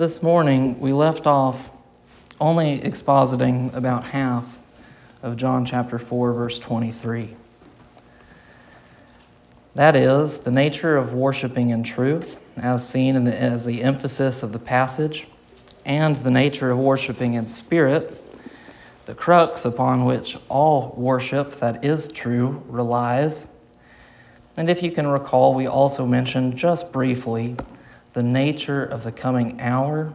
This morning, we left off only expositing about half of John chapter 4, verse 23. That is, the nature of worshiping in truth, as seen the, as the emphasis of the passage, and the nature of worshiping in spirit, the crux upon which all worship that is true relies. And if you can recall, we also mentioned just briefly the nature of the coming hour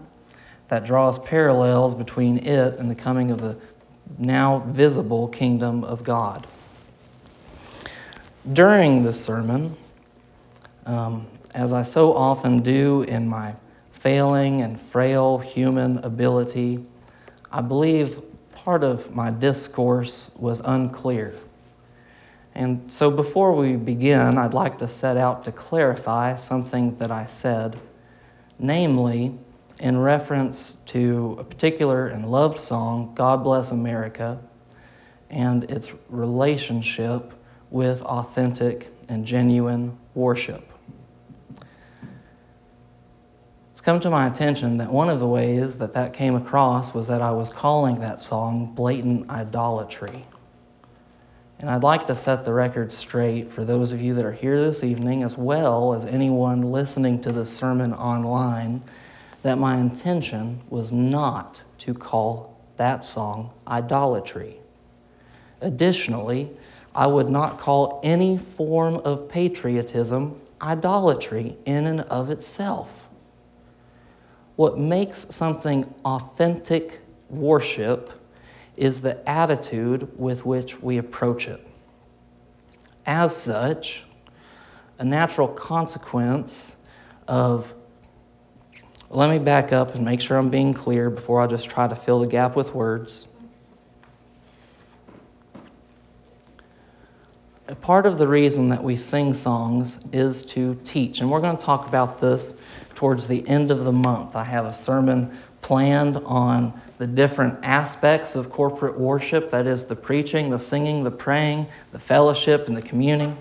that draws parallels between it and the coming of the now visible kingdom of God. During this sermon, um, as I so often do in my failing and frail human ability, I believe part of my discourse was unclear. And so before we begin, I'd like to set out to clarify something that I said, namely, in reference to a particular and loved song, God Bless America, and its relationship with authentic and genuine worship. It's come to my attention that one of the ways that that came across was that I was calling that song blatant idolatry. And I'd like to set the record straight for those of you that are here this evening, as well as anyone listening to this sermon online, that my intention was not to call that song idolatry. Additionally, I would not call any form of patriotism idolatry in and of itself. What makes something authentic worship is the attitude with which we approach it. As such, a natural consequence of let me back up and make sure I'm being clear before I just try to fill the gap with words. A part of the reason that we sing songs is to teach, and we're going to talk about this towards the end of the month. I have a sermon planned on the different aspects of corporate worship that is, the preaching, the singing, the praying, the fellowship, and the communing.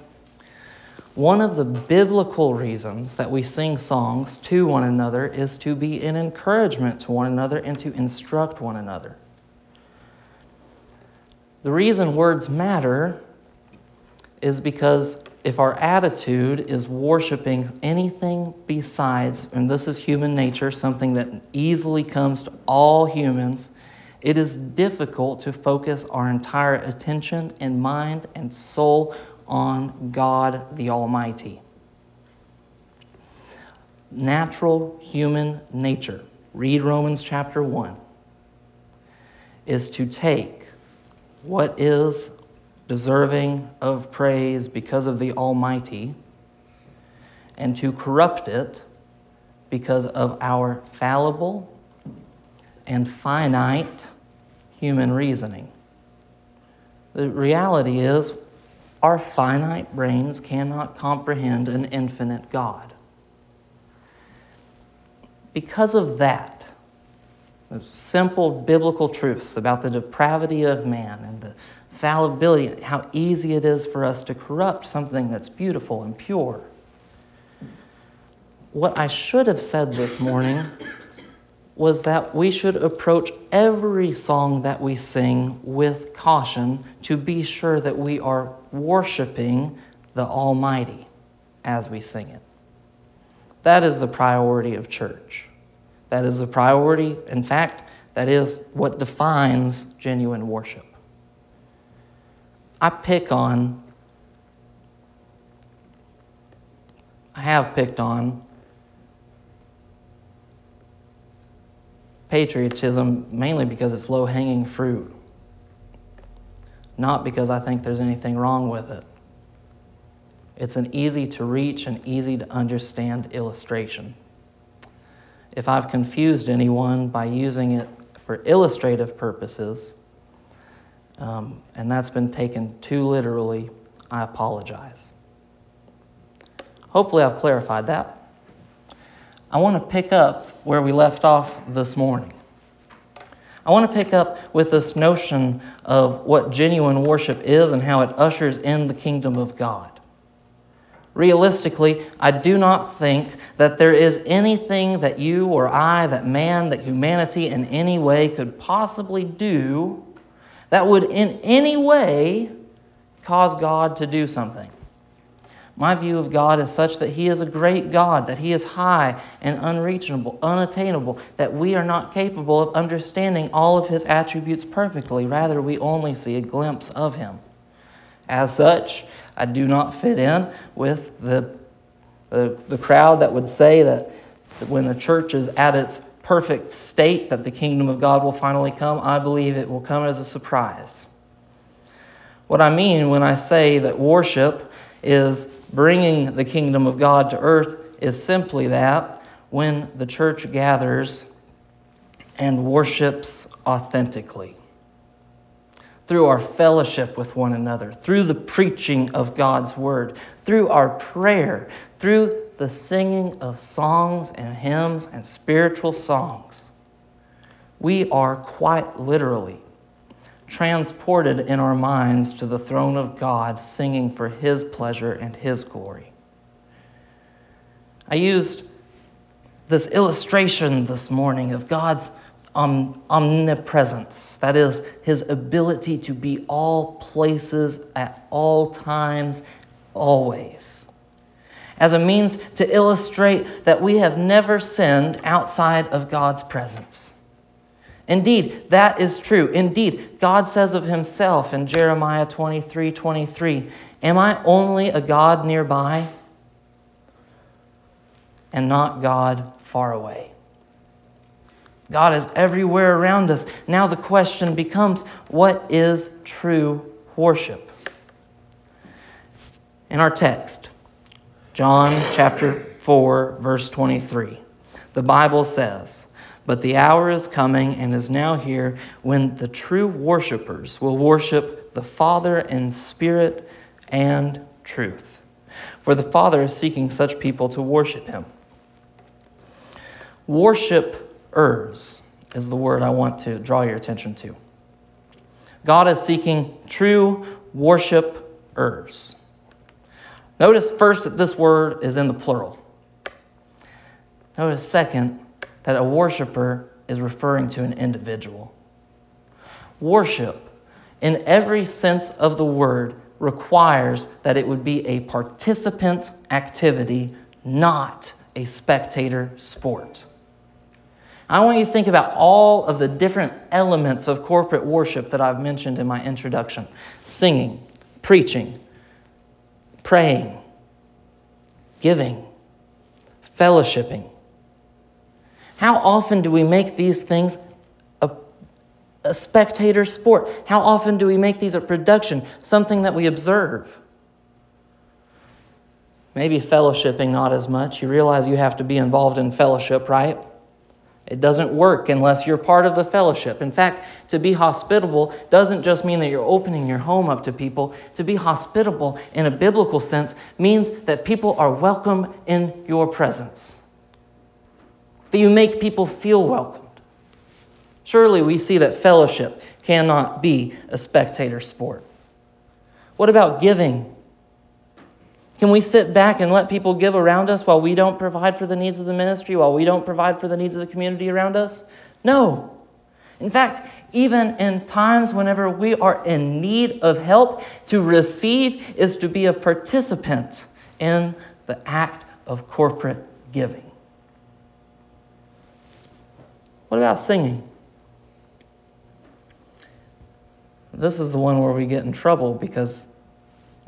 One of the biblical reasons that we sing songs to one another is to be an encouragement to one another and to instruct one another. The reason words matter is because if our attitude is worshiping anything besides, and this is human nature, something that easily comes to all humans, it is difficult to focus our entire attention and mind and soul on God the Almighty. Natural human nature, read Romans chapter 1, is to take what is deserving of praise because of the Almighty, and to corrupt it because of our fallible and finite human reasoning. The reality is, our finite brains cannot comprehend an infinite God. Because of that, the simple biblical truths about the depravity of man and the fallibility, how easy it is for us to corrupt something that's beautiful and pure. What I should have said this morning was that we should approach every song that we sing with caution to be sure that we are worshiping the Almighty as we sing it. That is the priority of church. That is the priority. In fact, that is what defines genuine worship. I pick on, I have picked on patriotism mainly because it's low hanging fruit, not because I think there's anything wrong with it. It's an easy to reach and easy to understand illustration. If I've confused anyone by using it for illustrative purposes, um, and that's been taken too literally, I apologize. Hopefully, I've clarified that. I want to pick up where we left off this morning. I want to pick up with this notion of what genuine worship is and how it ushers in the kingdom of God. Realistically, I do not think that there is anything that you or I, that man, that humanity in any way could possibly do that would in any way cause God to do something. My view of God is such that He is a great God, that He is high and unreachable, unattainable, that we are not capable of understanding all of His attributes perfectly. Rather, we only see a glimpse of Him. As such, I do not fit in with the, the, the crowd that would say that, that when the church is at its perfect state, that the kingdom of God will finally come. I believe it will come as a surprise. What I mean when I say that worship is bringing the kingdom of God to earth is simply that when the church gathers and worships authentically. Through our fellowship with one another, through the preaching of God's word, through our prayer, through the singing of songs and hymns and spiritual songs, we are quite literally transported in our minds to the throne of God, singing for His pleasure and His glory. I used this illustration this morning of God's omnipresence, that is, His ability to be all places at all times, always, as a means to illustrate that we have never sinned outside of God's presence. Indeed, that is true. Indeed, God says of himself in Jeremiah 23 23, Am I only a God nearby and not God far away? God is everywhere around us. Now the question becomes what is true worship? In our text, John chapter 4, verse 23, the Bible says, but the hour is coming and is now here when the true worshipers will worship the Father in spirit and truth. For the Father is seeking such people to worship him. Worshipers is the word I want to draw your attention to. God is seeking true worshipers. Notice first that this word is in the plural. Notice second that a worshiper is referring to an individual. Worship, in every sense of the word, requires that it would be a participant activity, not a spectator sport. I want you to think about all of the different elements of corporate worship that I've mentioned in my introduction singing, preaching, praying, giving, fellowshipping, how often do we make these things a, a spectator sport? How often do we make these a production, something that we observe? Maybe fellowshipping not as much. You realize you have to be involved in fellowship, right? It doesn't work unless you're part of the fellowship. In fact, to be hospitable doesn't just mean that you're opening your home up to people. To be hospitable in a biblical sense means that people are welcome in your presence that you make people feel welcomed. Surely we see that fellowship cannot be a spectator sport. What about giving? Can we sit back and let people give around us while we don't provide for the needs of the ministry, while we don't provide for the needs of the community around us? No. In fact, even in times whenever we are in need of help, to receive is to be a participant in the act of corporate giving. What about singing? This is the one where we get in trouble because,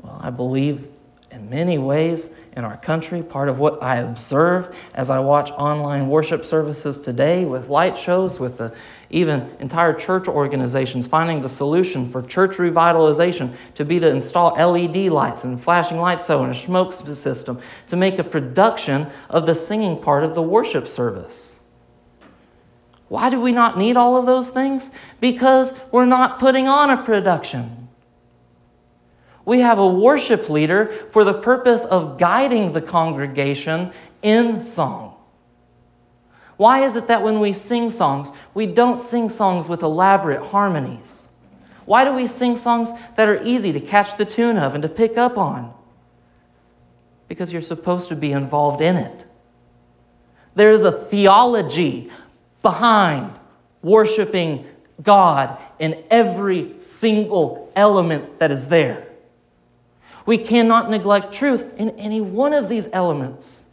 well, I believe in many ways in our country, part of what I observe as I watch online worship services today with light shows, with the, even entire church organizations finding the solution for church revitalization to be to install LED lights and flashing lights so and a smoke system to make a production of the singing part of the worship service. Why do we not need all of those things? Because we're not putting on a production. We have a worship leader for the purpose of guiding the congregation in song. Why is it that when we sing songs, we don't sing songs with elaborate harmonies? Why do we sing songs that are easy to catch the tune of and to pick up on? because you're supposed to be involved in it. There is a theology behind worshiping God in every single element that is there. We cannot neglect truth in any one of these elements.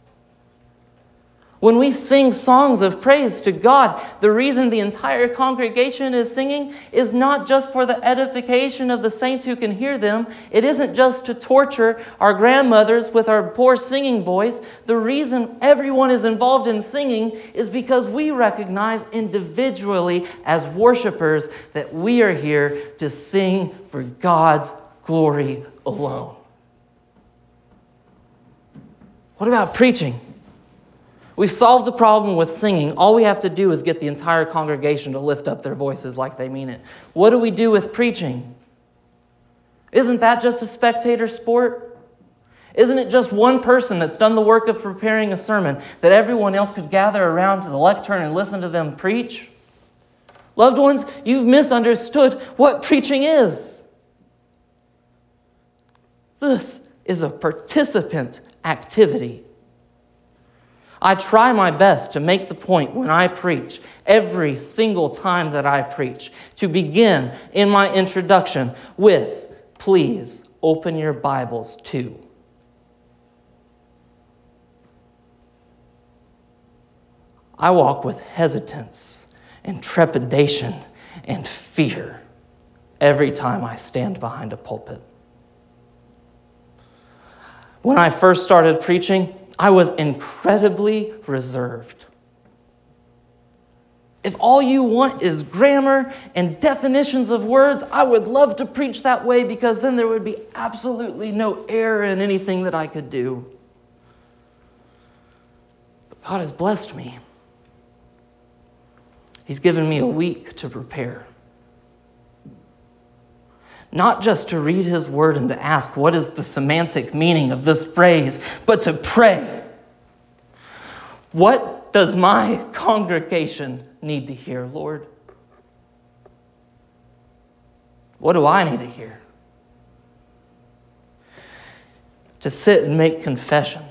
When we sing songs of praise to God, the reason the entire congregation is singing is not just for the edification of the saints who can hear them. It isn't just to torture our grandmothers with our poor singing voice. The reason everyone is involved in singing is because we recognize individually as worshipers that we are here to sing for God's glory alone. What about preaching? We've solved the problem with singing. All we have to do is get the entire congregation to lift up their voices like they mean it. What do we do with preaching? Isn't that just a spectator sport? Isn't it just one person that's done the work of preparing a sermon that everyone else could gather around to the lectern and listen to them preach? Loved ones, you've misunderstood what preaching is. This is a participant activity. I try my best to make the point when I preach, every single time that I preach, to begin in my introduction with, please open your Bibles to. I walk with hesitance and trepidation and fear every time I stand behind a pulpit. When I first started preaching, I was incredibly reserved. If all you want is grammar and definitions of words, I would love to preach that way because then there would be absolutely no error in anything that I could do. But God has blessed me. He's given me a week to prepare not just to read his word and to ask what is the semantic meaning of this phrase, but to pray. What does my congregation need to hear, Lord? What do I need to hear? To sit and make confession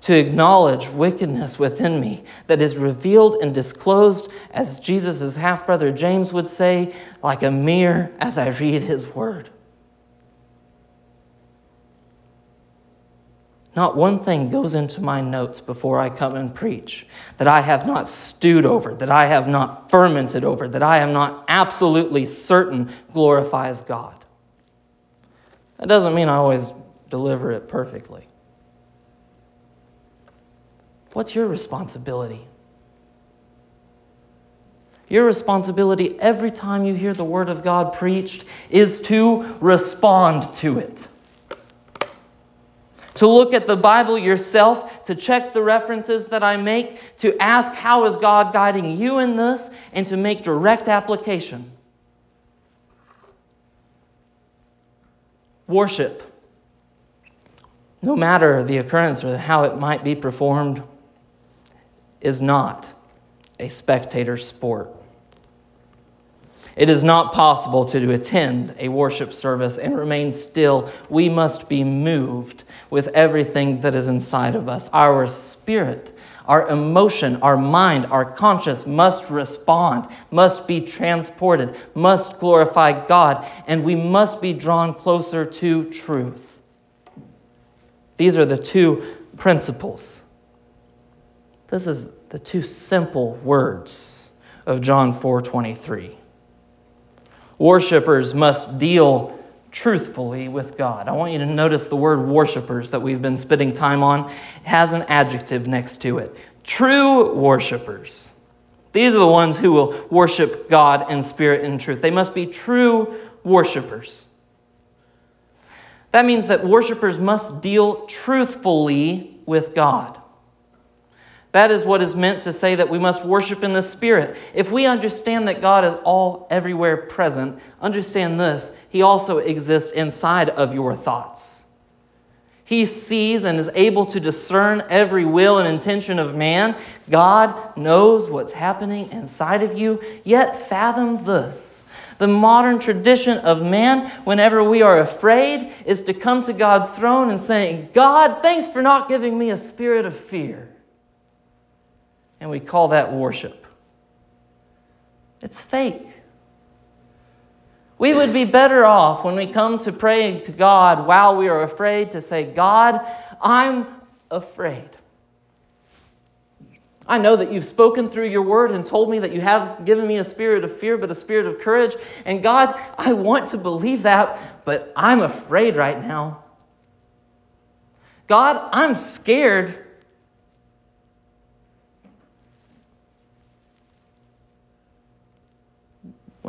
to acknowledge wickedness within me that is revealed and disclosed, as Jesus' half brother James would say, like a mirror as I read his word. Not one thing goes into my notes before I come and preach that I have not stewed over, that I have not fermented over, that I am not absolutely certain glorifies God. That doesn't mean I always deliver it perfectly. What's your responsibility? Your responsibility every time you hear the Word of God preached is to respond to it. To look at the Bible yourself, to check the references that I make, to ask how is God guiding you in this, and to make direct application. Worship, no matter the occurrence or how it might be performed, is not a spectator sport. It is not possible to attend a worship service and remain still. We must be moved with everything that is inside of us. Our spirit, our emotion, our mind, our conscience must respond, must be transported, must glorify God, and we must be drawn closer to truth. These are the two principles this is the two simple words of John 4:23. Worshippers must deal truthfully with God. I want you to notice the word worshipers that we've been spending time on has an adjective next to it. True worshipers. These are the ones who will worship God in spirit and truth. They must be true worshipers. That means that worshipers must deal truthfully with God. That is what is meant to say that we must worship in the Spirit. If we understand that God is all everywhere present, understand this He also exists inside of your thoughts. He sees and is able to discern every will and intention of man. God knows what's happening inside of you. Yet, fathom this The modern tradition of man, whenever we are afraid, is to come to God's throne and saying, God, thanks for not giving me a spirit of fear. And we call that worship. It's fake. We would be better off when we come to praying to God while we are afraid to say, God, I'm afraid. I know that you've spoken through your word and told me that you have given me a spirit of fear, but a spirit of courage. And God, I want to believe that, but I'm afraid right now. God, I'm scared.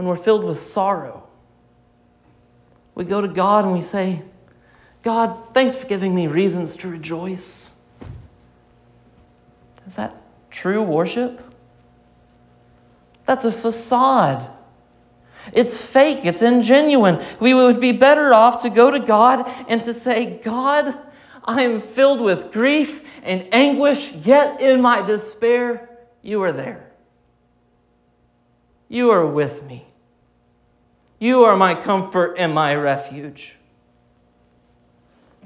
When we're filled with sorrow, we go to God and we say, God, thanks for giving me reasons to rejoice. Is that true worship? That's a facade. It's fake, it's ingenuine. We would be better off to go to God and to say, God, I am filled with grief and anguish, yet in my despair, you are there. You are with me. You are my comfort and my refuge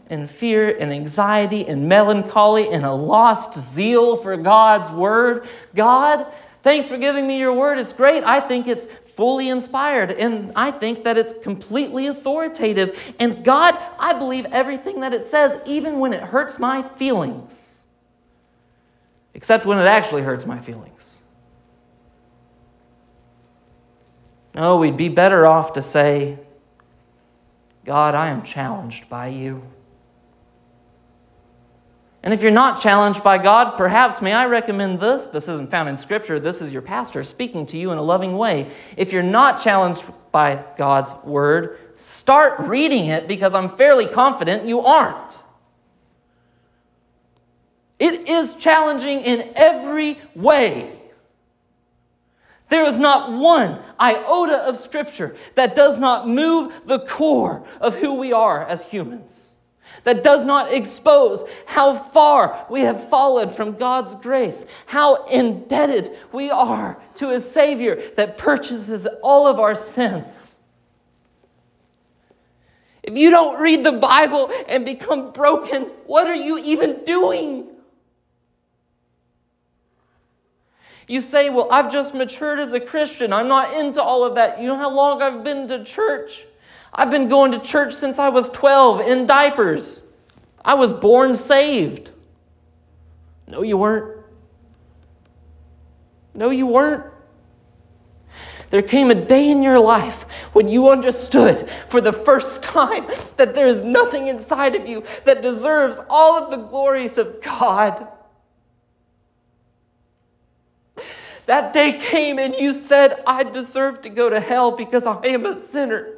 and fear and anxiety and melancholy and a lost zeal for God's word. God, thanks for giving me your word. It's great. I think it's fully inspired and I think that it's completely authoritative. And God, I believe everything that it says, even when it hurts my feelings, except when it actually hurts my feelings. No, we'd be better off to say, God, I am challenged by you. And if you're not challenged by God, perhaps may I recommend this? This isn't found in Scripture. This is your pastor speaking to you in a loving way. If you're not challenged by God's Word, start reading it because I'm fairly confident you aren't. It is challenging in every way. There is not one iota of Scripture that does not move the core of who we are as humans that does not expose how far we have fallen from God's grace, how indebted we are to a Savior that purchases all of our sins. If you don't read the Bible and become broken, what are you even doing? You say, Well, I've just matured as a Christian. I'm not into all of that. You know how long I've been to church? I've been going to church since I was 12 in diapers. I was born saved. No, you weren't. No, you weren't. There came a day in your life when you understood for the first time that there is nothing inside of you that deserves all of the glories of God. That day came and you said, I deserve to go to hell because I am a sinner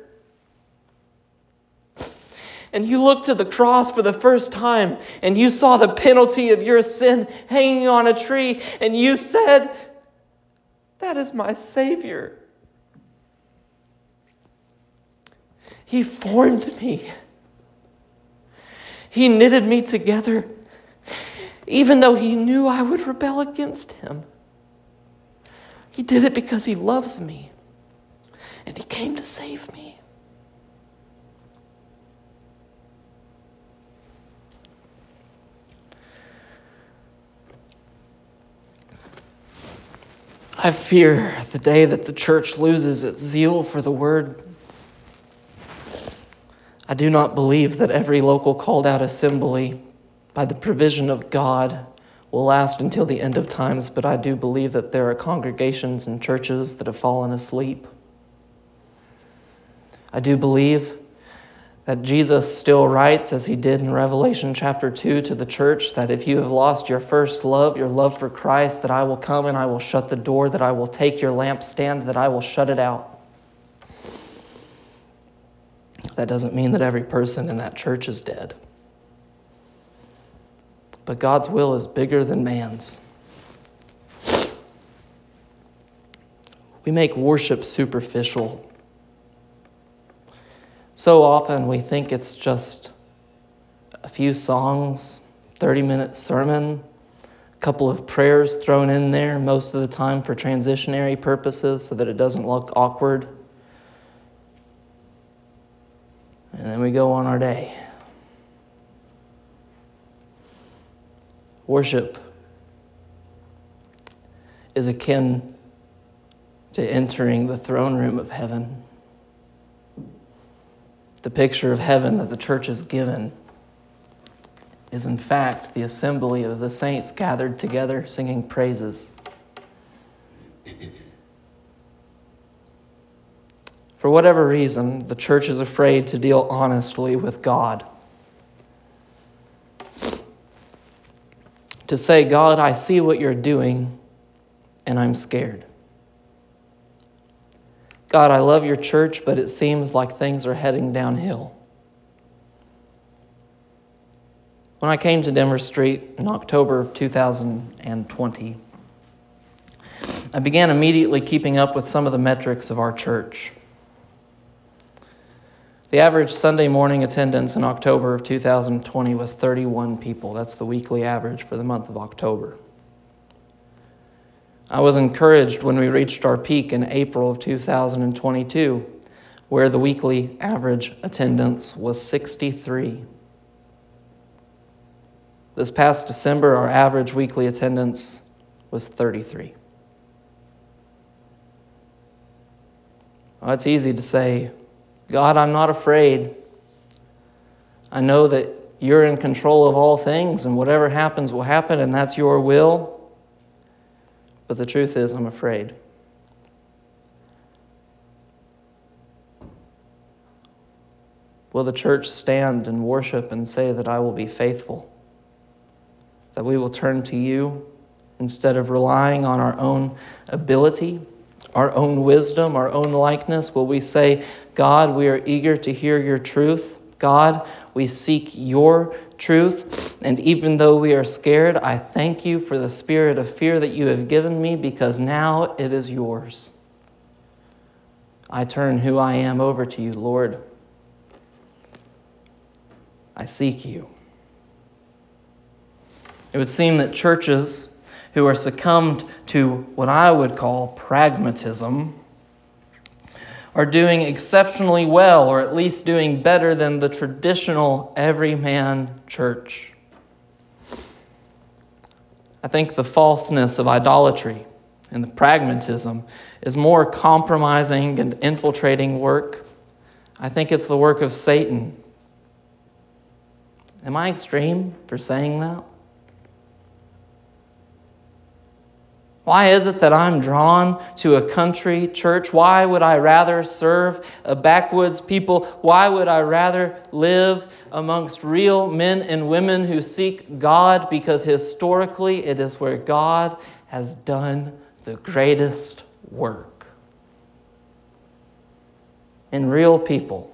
and you looked to the cross for the first time and you saw the penalty of your sin hanging on a tree and you said, That is my Savior. He formed me, He knitted me together, even though He knew I would rebel against Him. He did it because He loves me and He came to save me. I fear the day that the church loses its zeal for the word. I do not believe that every local called out assembly, by the provision of God, will last until the end of times, but I do believe that there are congregations and churches that have fallen asleep. I do believe that Jesus still writes, as he did in Revelation chapter 2 to the church, that if you have lost your first love, your love for Christ, that I will come and I will shut the door, that I will take your lampstand, that I will shut it out. That doesn't mean that every person in that church is dead. But God's will is bigger than man's. We make worship superficial so often we think it's just a few songs, 30 minute sermon, a couple of prayers thrown in there most of the time for transitionary purposes so that it doesn't look awkward. And then we go on our day. Worship is akin to entering the throne room of heaven. The picture of heaven that the church is given is, in fact, the assembly of the saints gathered together singing praises. For whatever reason, the church is afraid to deal honestly with God. To say, God, I see what you're doing, and I'm scared. God, I love your church, but it seems like things are heading downhill. When I came to Denver Street in October of 2020, I began immediately keeping up with some of the metrics of our church. The average Sunday morning attendance in October of 2020 was 31 people. That's the weekly average for the month of October. I was encouraged when we reached our peak in April of 2022, where the weekly average attendance was 63. This past December, our average weekly attendance was 33. Well, it's easy to say, God, I'm not afraid. I know that you're in control of all things, and whatever happens will happen, and that's your will. But the truth is, I'm afraid. Will the church stand and worship and say that I will be faithful? That we will turn to you instead of relying on our own ability? Our own wisdom, our own likeness? Will we say, God, we are eager to hear your truth? God, we seek your truth. And even though we are scared, I thank you for the spirit of fear that you have given me because now it is yours. I turn who I am over to you, Lord. I seek you. It would seem that churches who are succumbed to what I would call pragmatism are doing exceptionally well, or at least doing better than the traditional everyman church. I think the falseness of idolatry and the pragmatism is more compromising and infiltrating work. I think it's the work of Satan. Am I extreme for saying that? Why is it that I'm drawn to a country church? Why would I rather serve a backwoods people? Why would I rather live amongst real men and women who seek God? Because historically, it is where God has done the greatest work. In real people,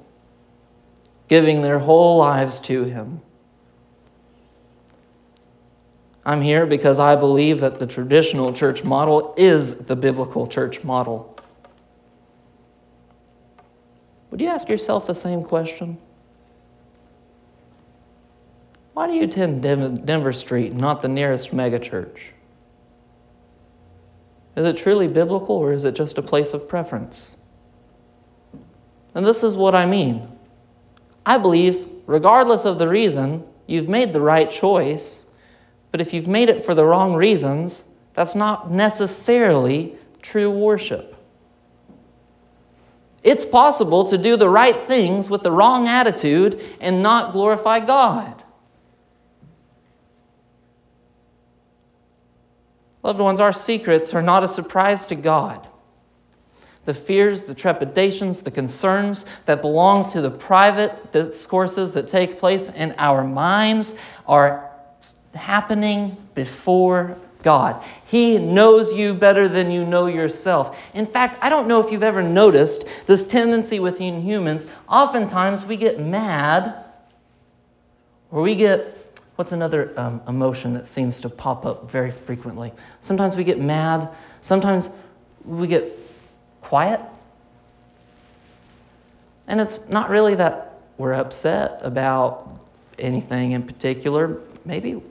giving their whole lives to Him. I'm here because I believe that the traditional church model is the biblical church model. Would you ask yourself the same question? Why do you attend Denver Street, not the nearest megachurch? Is it truly biblical or is it just a place of preference? And this is what I mean. I believe, regardless of the reason, you've made the right choice but if you've made it for the wrong reasons, that's not necessarily true worship. It's possible to do the right things with the wrong attitude and not glorify God. Loved ones, our secrets are not a surprise to God. The fears, the trepidations, the concerns that belong to the private discourses that take place in our minds are happening before God. He knows you better than you know yourself. In fact, I don't know if you've ever noticed this tendency within humans. Oftentimes we get mad, or we get what's another um, emotion that seems to pop up very frequently? Sometimes we get mad, sometimes we get quiet. And it's not really that we're upset about anything in particular. Maybe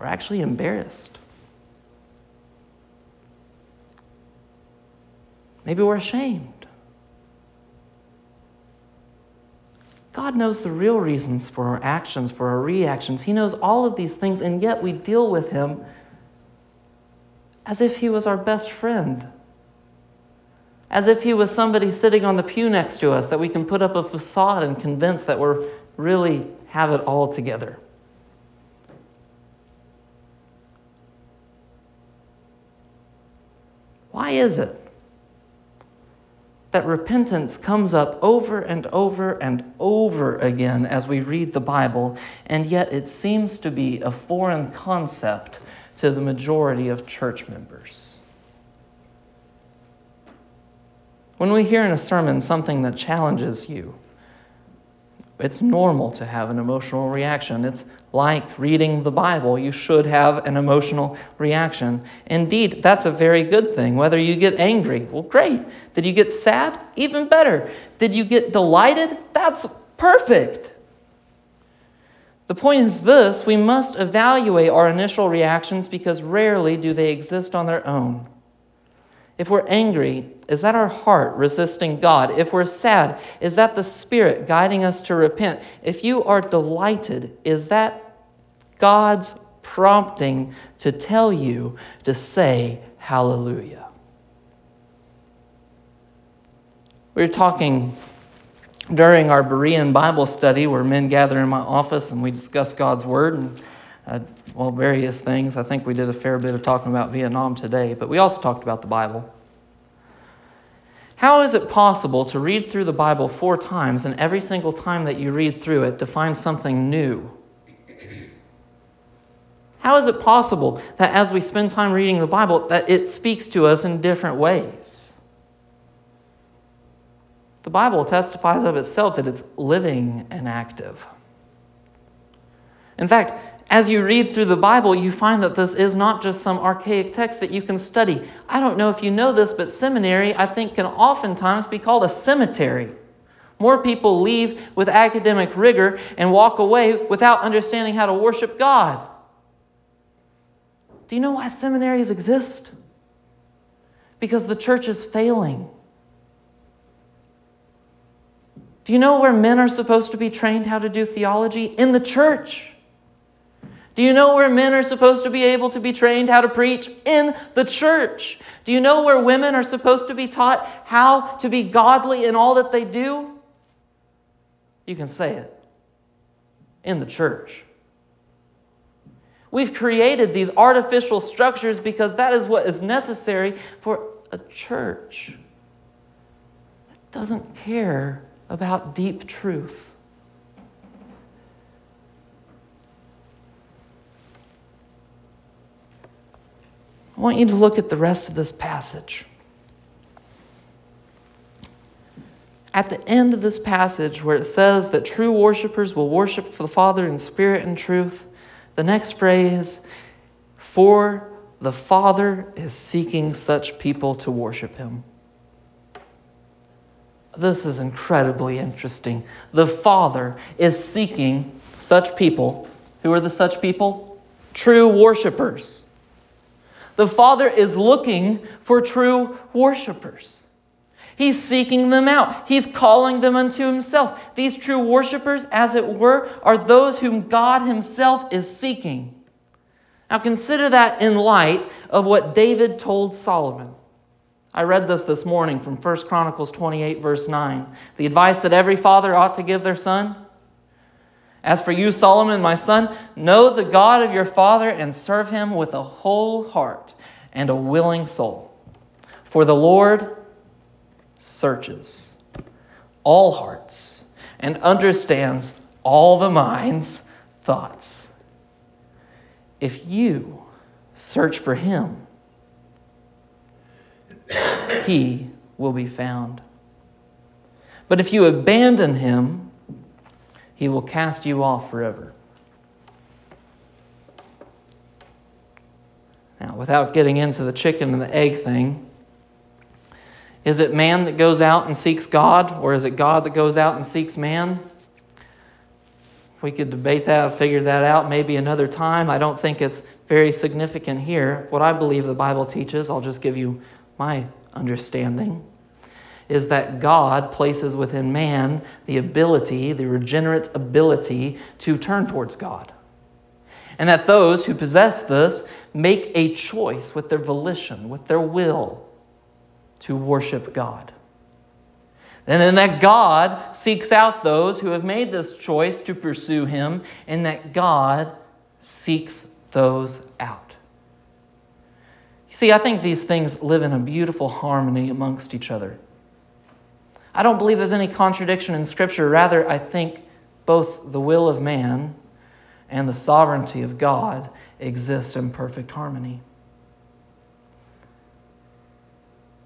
we're actually embarrassed. Maybe we're ashamed. God knows the real reasons for our actions, for our reactions. He knows all of these things, and yet we deal with Him as if He was our best friend. As if He was somebody sitting on the pew next to us that we can put up a facade and convince that we're really have it all together. Why is it that repentance comes up over and over and over again as we read the Bible, and yet it seems to be a foreign concept to the majority of church members. When we hear in a sermon something that challenges you, it's normal to have an emotional reaction. It's like reading the Bible. You should have an emotional reaction. Indeed, that's a very good thing. Whether you get angry, well, great. Did you get sad? Even better. Did you get delighted? That's perfect. The point is this we must evaluate our initial reactions because rarely do they exist on their own. If we're angry, is that our heart resisting God? If we're sad, is that the Spirit guiding us to repent? If you are delighted, is that God's prompting to tell you to say hallelujah? We were talking during our Berean Bible study where men gather in my office and we discuss God's Word and, uh, well, various things. I think we did a fair bit of talking about Vietnam today, but we also talked about the Bible. How is it possible to read through the Bible four times and every single time that you read through it to find something new? How is it possible that as we spend time reading the Bible that it speaks to us in different ways? The Bible testifies of itself that it's living and active. In fact, as you read through the Bible, you find that this is not just some archaic text that you can study. I don't know if you know this, but seminary, I think, can oftentimes be called a cemetery. More people leave with academic rigor and walk away without understanding how to worship God. Do you know why seminaries exist? Because the church is failing. Do you know where men are supposed to be trained how to do theology? In the church. Do you know where men are supposed to be able to be trained how to preach? In the church. Do you know where women are supposed to be taught how to be godly in all that they do? You can say it. In the church. We've created these artificial structures because that is what is necessary for a church that doesn't care about deep truth. I want you to look at the rest of this passage. At the end of this passage, where it says that true worshipers will worship the Father in spirit and truth, the next phrase, for the Father is seeking such people to worship him. This is incredibly interesting. The Father is seeking such people. Who are the such people? True worshipers. The Father is looking for true worshipers. He's seeking them out. He's calling them unto himself. These true worshipers, as it were, are those whom God himself is seeking. Now consider that in light of what David told Solomon. I read this this morning from 1 Chronicles 28, verse 9. The advice that every father ought to give their son as for you, Solomon, my son, know the God of your father and serve him with a whole heart and a willing soul. For the Lord searches all hearts and understands all the mind's thoughts. If you search for him, he will be found. But if you abandon him, he will cast you off forever. Now, without getting into the chicken and the egg thing, is it man that goes out and seeks God, or is it God that goes out and seeks man? We could debate that, figure that out maybe another time. I don't think it's very significant here. What I believe the Bible teaches, I'll just give you my understanding, is that God places within man the ability, the regenerate ability to turn towards God. And that those who possess this make a choice with their volition, with their will, to worship God. And then that God seeks out those who have made this choice to pursue Him, and that God seeks those out. You see, I think these things live in a beautiful harmony amongst each other. I don't believe there's any contradiction in Scripture. Rather, I think both the will of man and the sovereignty of God exist in perfect harmony.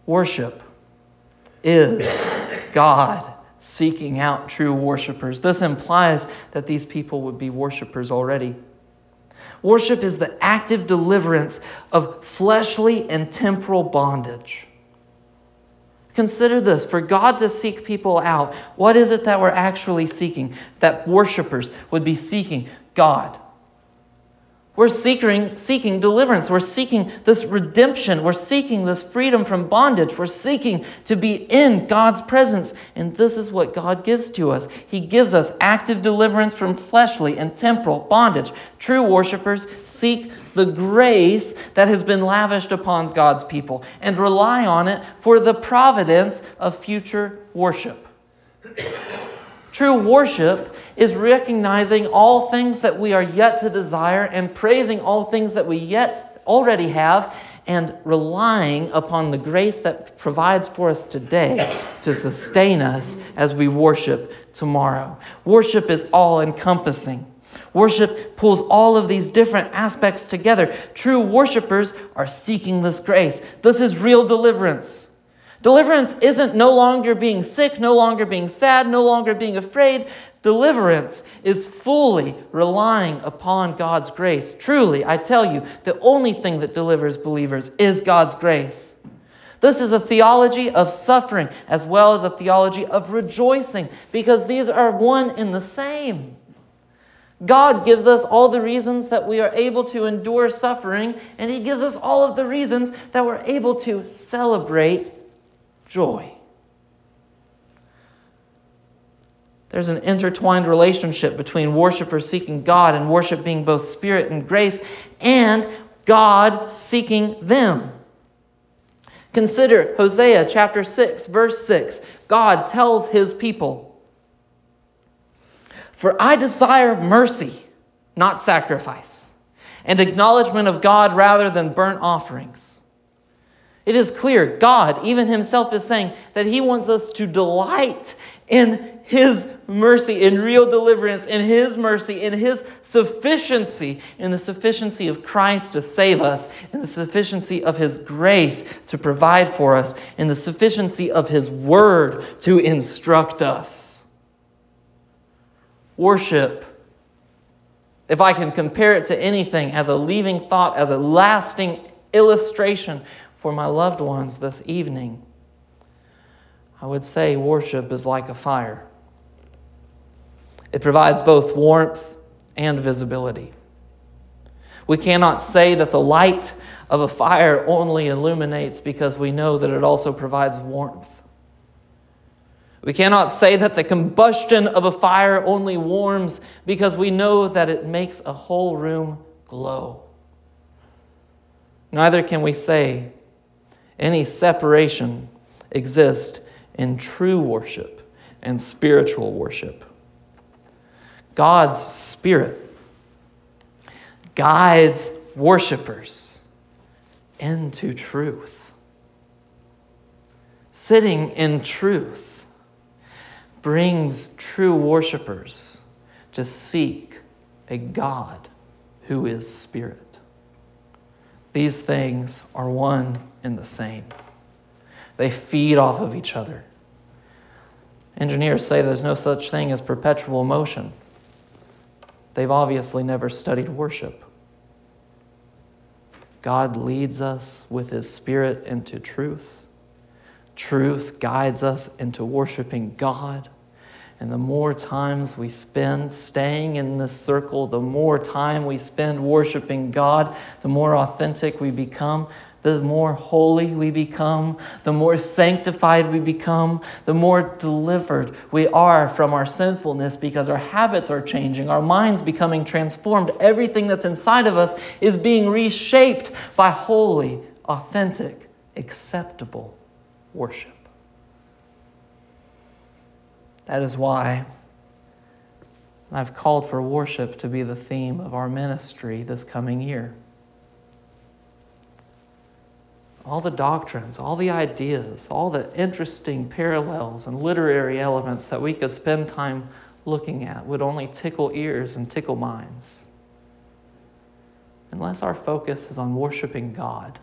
Worship is God seeking out true worshipers. This implies that these people would be worshipers already. Worship is the active deliverance of fleshly and temporal bondage. Consider this for God to seek people out, what is it that we're actually seeking? That worshipers would be seeking God. We're seeking, seeking deliverance. We're seeking this redemption. We're seeking this freedom from bondage. We're seeking to be in God's presence. And this is what God gives to us. He gives us active deliverance from fleshly and temporal bondage. True worshipers seek the grace that has been lavished upon God's people and rely on it for the providence of future worship. True worship is recognizing all things that we are yet to desire and praising all things that we yet already have and relying upon the grace that provides for us today to sustain us as we worship tomorrow. Worship is all encompassing. Worship pulls all of these different aspects together. True worshipers are seeking this grace. This is real deliverance. Deliverance isn't no longer being sick, no longer being sad, no longer being afraid. Deliverance is fully relying upon God's grace. Truly, I tell you, the only thing that delivers believers is God's grace. This is a theology of suffering as well as a theology of rejoicing because these are one in the same. God gives us all the reasons that we are able to endure suffering, and He gives us all of the reasons that we're able to celebrate joy. There's an intertwined relationship between worshipers seeking God and worship being both spirit and grace, and God seeking them. Consider Hosea chapter 6, verse 6. God tells his people, For I desire mercy, not sacrifice, and acknowledgement of God rather than burnt offerings. It is clear, God, even Himself, is saying that He wants us to delight in His mercy, in real deliverance, in His mercy, in His sufficiency, in the sufficiency of Christ to save us, in the sufficiency of His grace to provide for us, in the sufficiency of His Word to instruct us. Worship, if I can compare it to anything, as a leaving thought, as a lasting illustration for my loved ones this evening, I would say worship is like a fire. It provides both warmth and visibility. We cannot say that the light of a fire only illuminates because we know that it also provides warmth. We cannot say that the combustion of a fire only warms because we know that it makes a whole room glow. Neither can we say any separation exists in true worship and spiritual worship. God's Spirit guides worshipers into truth. Sitting in truth brings true worshipers to seek a God who is Spirit. These things are one and the same. They feed off of each other. Engineers say there's no such thing as perpetual motion. They've obviously never studied worship. God leads us with His Spirit into truth. Truth guides us into worshiping God. And the more times we spend staying in this circle, the more time we spend worshiping God, the more authentic we become, the more holy we become, the more sanctified we become, the more delivered we are from our sinfulness because our habits are changing, our minds becoming transformed. Everything that's inside of us is being reshaped by holy, authentic, acceptable worship. That is why I've called for worship to be the theme of our ministry this coming year. All the doctrines, all the ideas, all the interesting parallels and literary elements that we could spend time looking at would only tickle ears and tickle minds. Unless our focus is on worshiping God,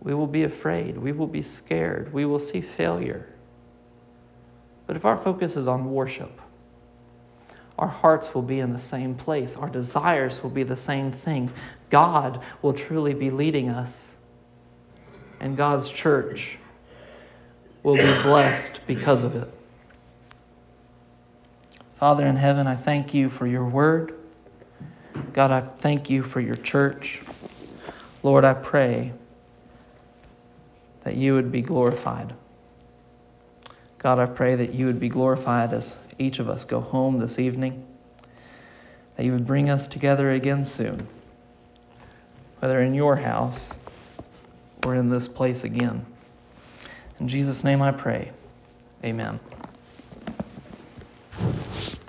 we will be afraid, we will be scared, we will see failure. But if our focus is on worship, our hearts will be in the same place. Our desires will be the same thing. God will truly be leading us. And God's church will be blessed because of it. Father in heaven, I thank you for your word. God, I thank you for your church. Lord, I pray that you would be glorified. God, I pray that you would be glorified as each of us go home this evening, that you would bring us together again soon, whether in your house or in this place again. In Jesus' name I pray. Amen.